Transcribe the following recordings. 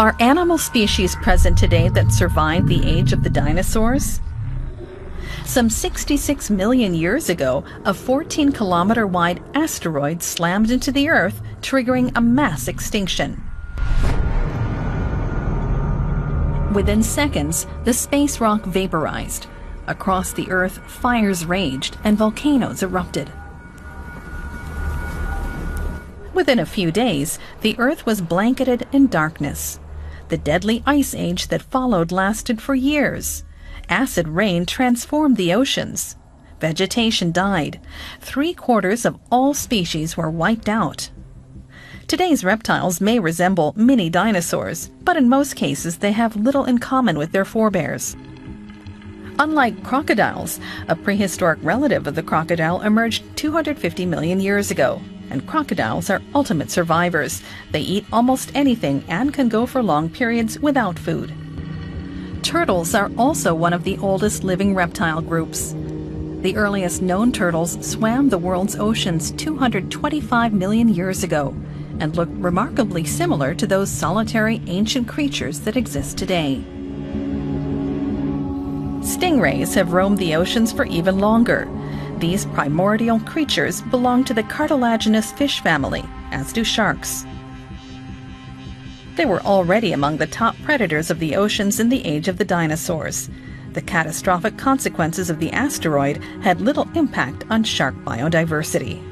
Are animal species present today that survived the age of the dinosaurs? Some 66 million years ago, a 14 kilometer wide asteroid slammed into the Earth, triggering a mass extinction. Within seconds, the space rock vaporized. Across the Earth, fires raged and volcanoes erupted. Within a few days, the Earth was blanketed in darkness. The deadly ice age that followed lasted for years. Acid rain transformed the oceans. Vegetation died. Three quarters of all species were wiped out. Today's reptiles may resemble mini dinosaurs, but in most cases they have little in common with their forebears. Unlike crocodiles, a prehistoric relative of the crocodile emerged 250 million years ago and crocodiles are ultimate survivors. They eat almost anything and can go for long periods without food. Turtles are also one of the oldest living reptile groups. The earliest known turtles swam the world's oceans 225 million years ago and look remarkably similar to those solitary ancient creatures that exist today. Stingrays have roamed the oceans for even longer, these primordial creatures belong to the cartilaginous fish family, as do sharks. They were already among the top predators of the oceans in the age of the dinosaurs. The catastrophic consequences of the asteroid had little impact on shark biodiversity.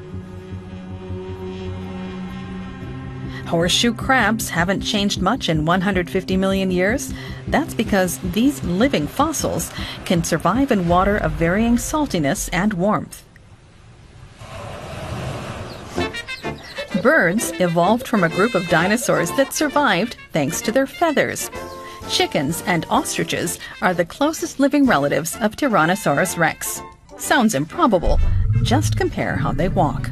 Horseshoe crabs haven't changed much in 150 million years. That's because these living fossils can survive in water of varying saltiness and warmth. Birds evolved from a group of dinosaurs that survived thanks to their feathers. Chickens and ostriches are the closest living relatives of Tyrannosaurus rex. Sounds improbable. Just compare how they walk.